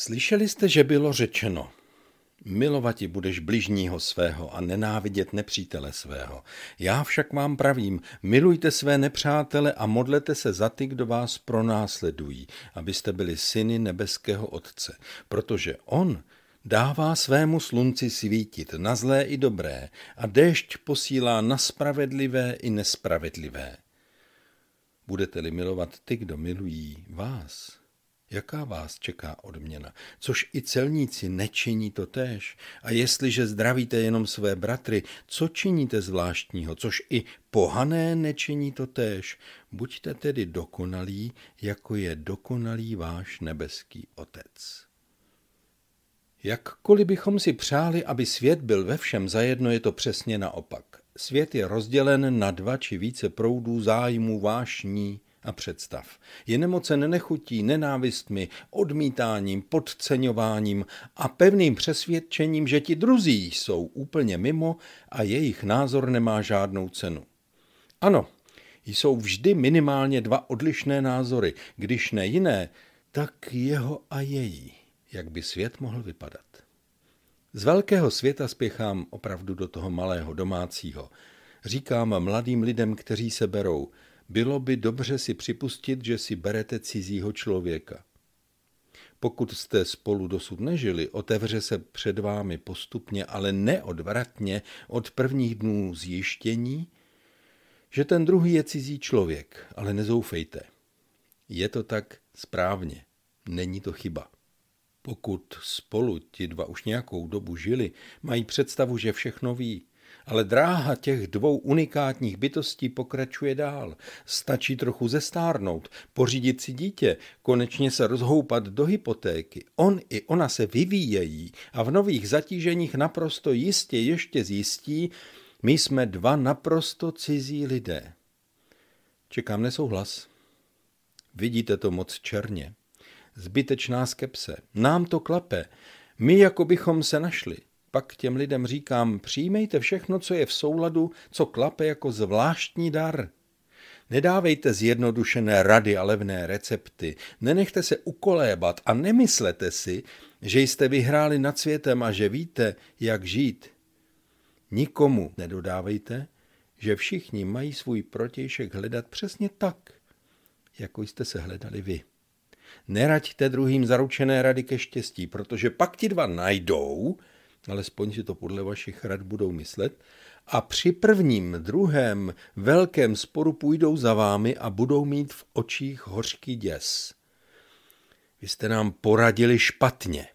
Slyšeli jste, že bylo řečeno, milovati budeš bližního svého a nenávidět nepřítele svého. Já však vám pravím, milujte své nepřátele a modlete se za ty, kdo vás pronásledují, abyste byli syny nebeského Otce, protože On dává svému slunci svítit na zlé i dobré a déšť posílá na spravedlivé i nespravedlivé. Budete-li milovat ty, kdo milují vás, jaká vás čeká odměna, což i celníci nečiní to též. A jestliže zdravíte jenom své bratry, co činíte zvláštního, což i pohané nečiní to též. Buďte tedy dokonalí, jako je dokonalý váš nebeský Otec. Jakkoliv bychom si přáli, aby svět byl ve všem zajedno, je to přesně naopak. Svět je rozdělen na dva či více proudů zájmu, vášní, a představ. Je nemocen nechutí, nenávistmi, odmítáním, podceňováním a pevným přesvědčením, že ti druzí jsou úplně mimo a jejich názor nemá žádnou cenu. Ano, jsou vždy minimálně dva odlišné názory, když ne jiné, tak jeho a její, jak by svět mohl vypadat. Z velkého světa spěchám opravdu do toho malého domácího. Říkám mladým lidem, kteří se berou – bylo by dobře si připustit, že si berete cizího člověka. Pokud jste spolu dosud nežili, otevře se před vámi postupně, ale neodvratně od prvních dnů zjištění, že ten druhý je cizí člověk, ale nezoufejte. Je to tak správně, není to chyba. Pokud spolu ti dva už nějakou dobu žili, mají představu, že všechno ví, ale dráha těch dvou unikátních bytostí pokračuje dál. Stačí trochu zestárnout, pořídit si dítě, konečně se rozhoupat do hypotéky. On i ona se vyvíjejí a v nových zatíženích naprosto jistě ještě zjistí, my jsme dva naprosto cizí lidé. Čekám nesouhlas. Vidíte to moc černě. Zbytečná skepse. Nám to klape. My jako bychom se našli pak těm lidem říkám, přijmejte všechno, co je v souladu, co klape jako zvláštní dar. Nedávejte zjednodušené rady a levné recepty, nenechte se ukolébat a nemyslete si, že jste vyhráli nad světem a že víte, jak žít. Nikomu nedodávejte, že všichni mají svůj protějšek hledat přesně tak, jako jste se hledali vy. Neraďte druhým zaručené rady ke štěstí, protože pak ti dva najdou, alespoň si to podle vašich rad budou myslet, a při prvním, druhém velkém sporu půjdou za vámi a budou mít v očích hořký děs. Vy jste nám poradili špatně.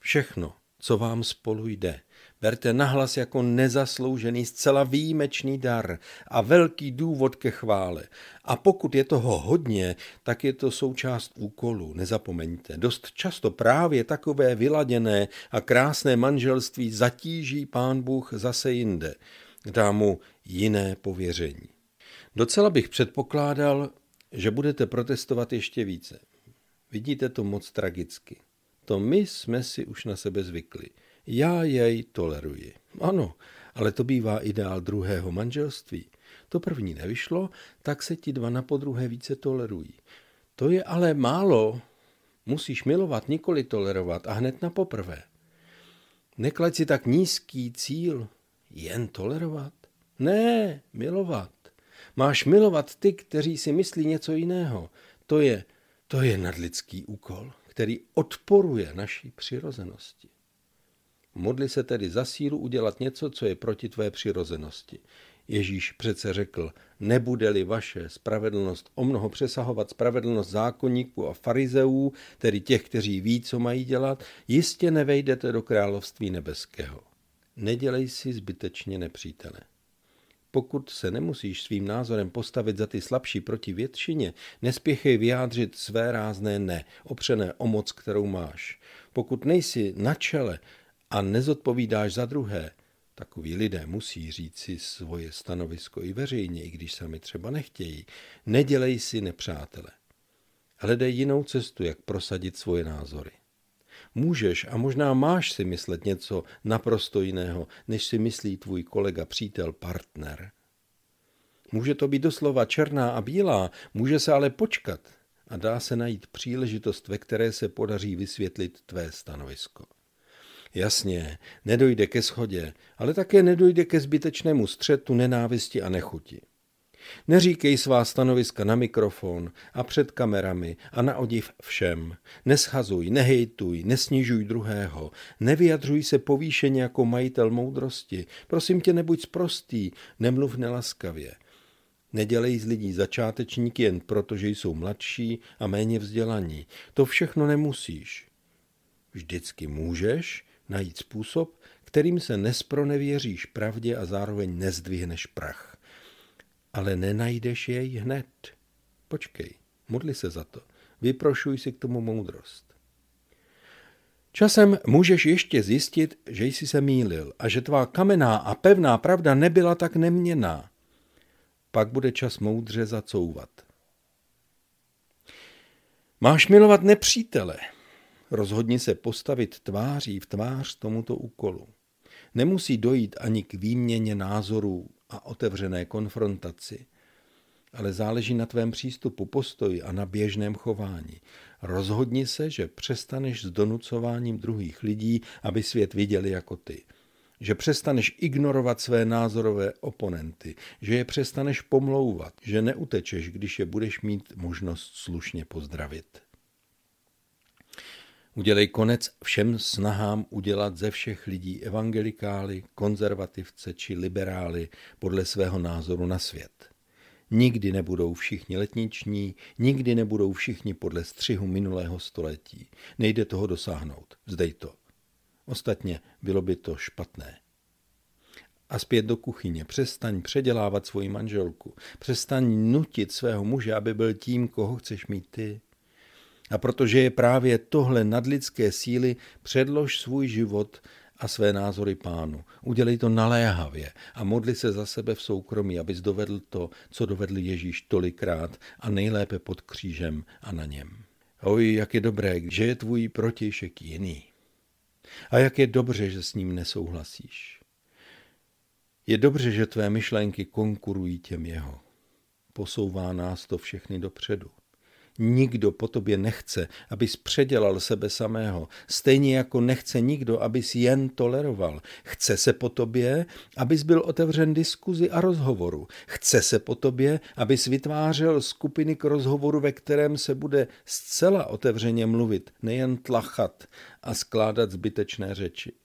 Všechno, co vám spolu jde, berte nahlas jako nezasloužený, zcela výjimečný dar a velký důvod ke chvále. A pokud je toho hodně, tak je to součást úkolu, nezapomeňte. Dost často právě takové vyladěné a krásné manželství zatíží pán Bůh zase jinde. Dá mu jiné pověření. Docela bych předpokládal, že budete protestovat ještě více. Vidíte to moc tragicky. To my jsme si už na sebe zvykli. Já jej toleruji. Ano, ale to bývá ideál druhého manželství. To první nevyšlo, tak se ti dva na podruhé více tolerují. To je ale málo. Musíš milovat, nikoli tolerovat a hned na poprvé. Neklaď si tak nízký cíl, jen tolerovat. Ne, milovat. Máš milovat ty, kteří si myslí něco jiného. To je, to je nadlidský úkol, který odporuje naší přirozenosti. Modli se tedy za sílu udělat něco, co je proti tvé přirozenosti. Ježíš přece řekl, nebude-li vaše spravedlnost o mnoho přesahovat spravedlnost zákonníků a farizeů, tedy těch, kteří ví, co mají dělat, jistě nevejdete do království nebeského. Nedělej si zbytečně nepřítele. Pokud se nemusíš svým názorem postavit za ty slabší proti většině, nespěchej vyjádřit své rázné ne, opřené o moc, kterou máš. Pokud nejsi na čele, a nezodpovídáš za druhé, takoví lidé musí říct si svoje stanovisko i veřejně, i když sami třeba nechtějí. Nedělej si nepřátele. Hledej jinou cestu, jak prosadit svoje názory. Můžeš a možná máš si myslet něco naprosto jiného, než si myslí tvůj kolega, přítel, partner. Může to být doslova černá a bílá, může se ale počkat. a dá se najít příležitost, ve které se podaří vysvětlit tvé stanovisko. Jasně, nedojde ke schodě, ale také nedojde ke zbytečnému střetu nenávisti a nechuti. Neříkej svá stanoviska na mikrofon a před kamerami a na odiv všem. Neschazuj, nehejtuj, nesnižuj druhého, nevyjadřuj se povýšeně jako majitel moudrosti. Prosím tě, nebuď sprostý, nemluv nelaskavě. Nedělej z lidí začátečníky jen proto, že jsou mladší a méně vzdělaní. To všechno nemusíš. Vždycky můžeš najít způsob, kterým se nespronevěříš pravdě a zároveň nezdvihneš prach. Ale nenajdeš jej hned. Počkej, modli se za to. Vyprošuj si k tomu moudrost. Časem můžeš ještě zjistit, že jsi se mýlil a že tvá kamenná a pevná pravda nebyla tak neměná. Pak bude čas moudře zacouvat. Máš milovat nepřítele, Rozhodni se postavit tváří v tvář tomuto úkolu. Nemusí dojít ani k výměně názorů a otevřené konfrontaci, ale záleží na tvém přístupu, postoji a na běžném chování. Rozhodni se, že přestaneš s donucováním druhých lidí, aby svět viděli jako ty. Že přestaneš ignorovat své názorové oponenty, že je přestaneš pomlouvat, že neutečeš, když je budeš mít možnost slušně pozdravit. Udělej konec všem snahám udělat ze všech lidí evangelikály, konzervativce či liberály podle svého názoru na svět. Nikdy nebudou všichni letniční, nikdy nebudou všichni podle střihu minulého století. Nejde toho dosáhnout. Vzdej to. Ostatně bylo by to špatné. A zpět do kuchyně. Přestaň předělávat svoji manželku. Přestaň nutit svého muže, aby byl tím, koho chceš mít ty. A protože je právě tohle nadlidské síly, předlož svůj život a své názory pánu. Udělej to naléhavě a modli se za sebe v soukromí, abys dovedl to, co dovedl Ježíš tolikrát a nejlépe pod křížem a na něm. Oj, jak je dobré, že je tvůj protějšek jiný. A jak je dobře, že s ním nesouhlasíš. Je dobře, že tvé myšlenky konkurují těm jeho. Posouvá nás to všechny dopředu. Nikdo po tobě nechce, abys předělal sebe samého, stejně jako nechce nikdo, abys jen toleroval. Chce se po tobě, abys byl otevřen diskuzi a rozhovoru. Chce se po tobě, abys vytvářel skupiny k rozhovoru, ve kterém se bude zcela otevřeně mluvit, nejen tlachat a skládat zbytečné řeči.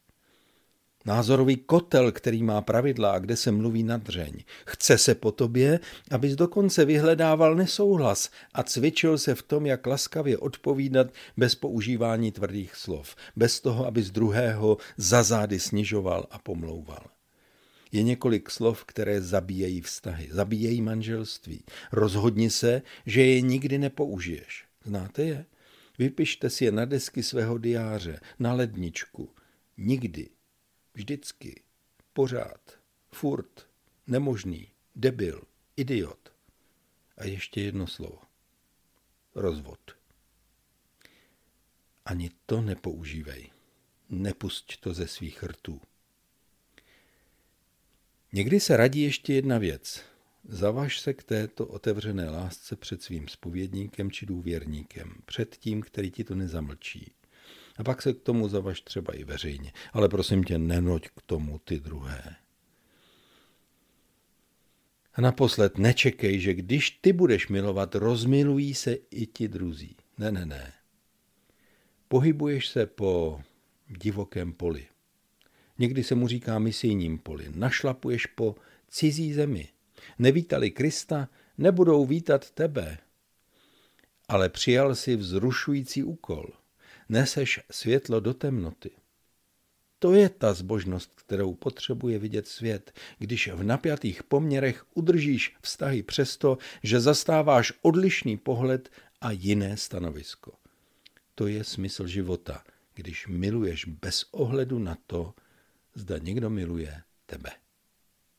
Názorový kotel, který má pravidla a kde se mluví na dřeň. Chce se po tobě, abys dokonce vyhledával nesouhlas a cvičil se v tom, jak laskavě odpovídat bez používání tvrdých slov, bez toho, abys druhého za zády snižoval a pomlouval. Je několik slov, které zabíjejí vztahy, zabíjejí manželství. Rozhodni se, že je nikdy nepoužiješ. Znáte je? Vypište si je na desky svého diáře, na ledničku. Nikdy Vždycky. Pořád. Furt. Nemožný. Debil. Idiot. A ještě jedno slovo. Rozvod. Ani to nepoužívej. Nepusť to ze svých rtů. Někdy se radí ještě jedna věc. Zavaž se k této otevřené lásce před svým spovědníkem či důvěrníkem, před tím, který ti to nezamlčí. A pak se k tomu zavaž třeba i veřejně. Ale prosím tě, nenoď k tomu ty druhé. A naposled nečekej, že když ty budeš milovat, rozmilují se i ti druzí. Ne, ne, ne. Pohybuješ se po divokém poli. Někdy se mu říká misijním poli. Našlapuješ po cizí zemi. Nevítali Krista, nebudou vítat tebe. Ale přijal si vzrušující úkol – neseš světlo do temnoty. To je ta zbožnost, kterou potřebuje vidět svět, když v napjatých poměrech udržíš vztahy přesto, že zastáváš odlišný pohled a jiné stanovisko. To je smysl života, když miluješ bez ohledu na to, zda někdo miluje tebe.